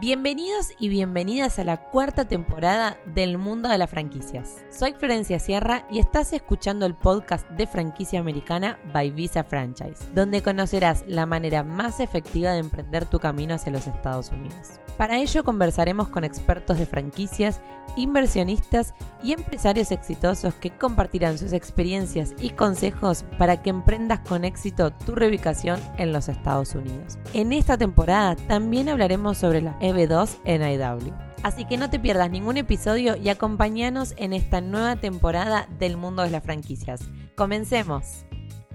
Bienvenidos y bienvenidas a la cuarta temporada del mundo de las franquicias. Soy Florencia Sierra y estás escuchando el podcast de franquicia americana by Visa Franchise, donde conocerás la manera más efectiva de emprender tu camino hacia los Estados Unidos. Para ello conversaremos con expertos de franquicias, inversionistas y empresarios exitosos que compartirán sus experiencias y consejos para que emprendas con éxito tu reubicación en los Estados Unidos. En esta temporada también hablaremos sobre la EB2 en IW. Así que no te pierdas ningún episodio y acompáñanos en esta nueva temporada del mundo de las franquicias. Comencemos.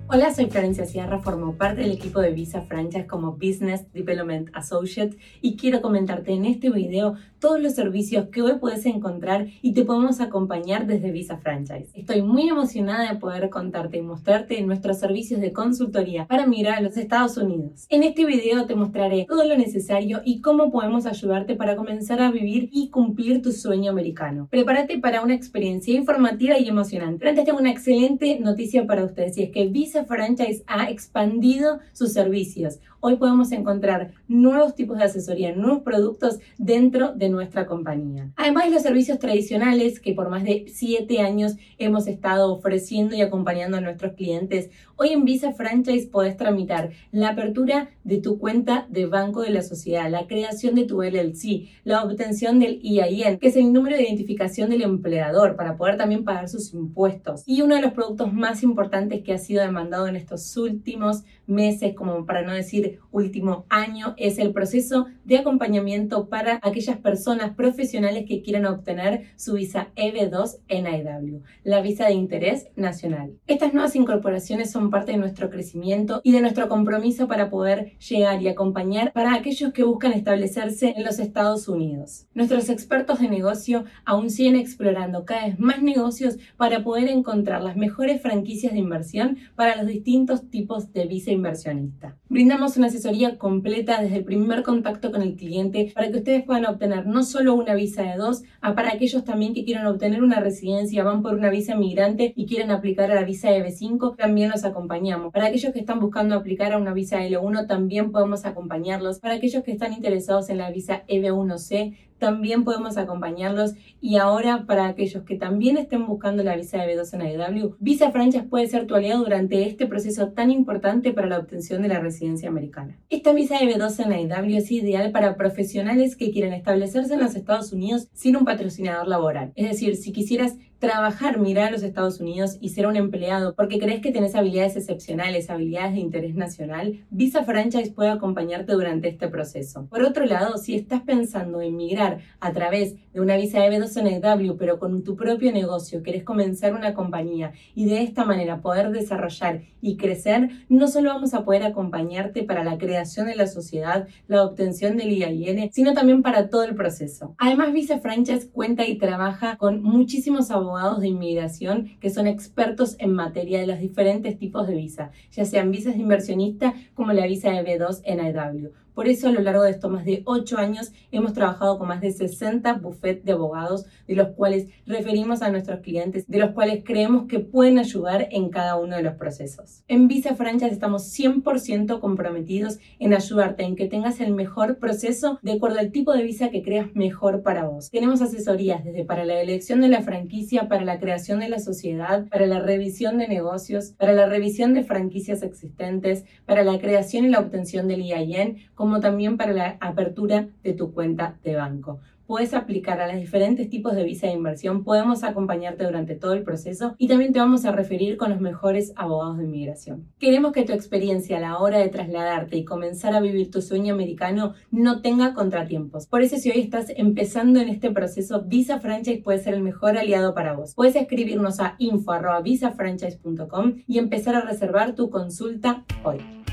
Hola, soy Florencia Sierra, formo parte del equipo de Visa Franchise como Business Development Associate y quiero comentarte en este video todos los servicios que hoy puedes encontrar y te podemos acompañar desde Visa Franchise. Estoy muy emocionada de poder contarte y mostrarte nuestros servicios de consultoría para migrar a los Estados Unidos. En este video te mostraré todo lo necesario y cómo podemos ayudarte para comenzar a vivir y cumplir tu sueño americano. Prepárate para una experiencia informativa y emocionante. Pero antes tengo una excelente noticia para ustedes y es que Visa Franchise ha expandido sus servicios. Hoy podemos encontrar nuevos tipos de asesoría, nuevos productos dentro de nuestra compañía. Además de los servicios tradicionales que por más de siete años hemos estado ofreciendo y acompañando a nuestros clientes, hoy en Visa Franchise podés tramitar la apertura de tu cuenta de Banco de la Sociedad, la creación de tu LLC, la obtención del EIN, que es el número de identificación del empleador para poder también pagar sus impuestos. Y uno de los productos más importantes que ha sido demandado en estos últimos meses, como para no decir último año, es el proceso de acompañamiento para aquellas personas profesionales que quieran obtener su visa EB2 NIW, la visa de interés nacional. Estas nuevas incorporaciones son parte de nuestro crecimiento y de nuestro compromiso para poder llegar y acompañar para aquellos que buscan establecerse en los Estados Unidos. Nuestros expertos de negocio aún siguen explorando cada vez más negocios para poder encontrar las mejores franquicias de inversión para los distintos tipos de visa inversionista. Brindamos una asesoría completa desde el primer contacto con el cliente para que ustedes puedan obtener no solo una visa de dos, a para aquellos también que quieran obtener una residencia, van por una visa migrante y quieren aplicar a la visa de B5, también los acompañamos. Para aquellos que están buscando aplicar a una visa L1, también podemos acompañarlos. Para aquellos que están interesados en la visa EB1C, también podemos acompañarlos. Y ahora, para aquellos que también estén buscando la visa de B2 en IW, Visa Franchise puede ser tu aliado durante este proceso tan importante para la obtención de la residencia americana. Esta visa de B2 en IW es ideal para profesionales que quieren establecerse en los Estados Unidos sin un patrocinador laboral. Es decir, si quisieras trabajar, mirar a los Estados Unidos y ser un empleado porque crees que tenés habilidades excepcionales, habilidades de interés nacional, Visa Franchise puede acompañarte durante este proceso. Por otro lado, si estás pensando en migrar a través de una visa de B2 pero con tu propio negocio, querés comenzar una compañía y de esta manera poder desarrollar y crecer, no solo vamos a poder acompañarte para la creación de la sociedad, la obtención del IAIN, sino también para todo el proceso. Además, Visa Franchise cuenta y trabaja con muchísimos abogados de inmigración que son expertos en materia de los diferentes tipos de visa, ya sean visas de inversionista como la visa de B2 NIW. Por eso a lo largo de estos más de 8 años hemos trabajado con más de 60 buffets de abogados, de los cuales referimos a nuestros clientes, de los cuales creemos que pueden ayudar en cada uno de los procesos. En Visa Franchise estamos 100% comprometidos en ayudarte en que tengas el mejor proceso de acuerdo al tipo de visa que creas mejor para vos. Tenemos asesorías desde para la elección de la franquicia, para la creación de la sociedad, para la revisión de negocios, para la revisión de franquicias existentes, para la creación y la obtención del IAN, como también para la apertura de tu cuenta de banco puedes aplicar a los diferentes tipos de visa de inversión, podemos acompañarte durante todo el proceso y también te vamos a referir con los mejores abogados de inmigración. Queremos que tu experiencia a la hora de trasladarte y comenzar a vivir tu sueño americano no tenga contratiempos. Por eso si hoy estás empezando en este proceso, Visa Franchise puede ser el mejor aliado para vos. Puedes escribirnos a info.visafranchise.com y empezar a reservar tu consulta hoy.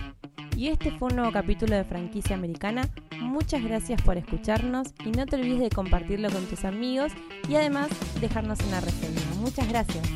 Y este fue un nuevo capítulo de Franquicia Americana. Muchas gracias por escucharnos y no te olvides de compartirlo con tus amigos y además dejarnos una reseña. Muchas gracias.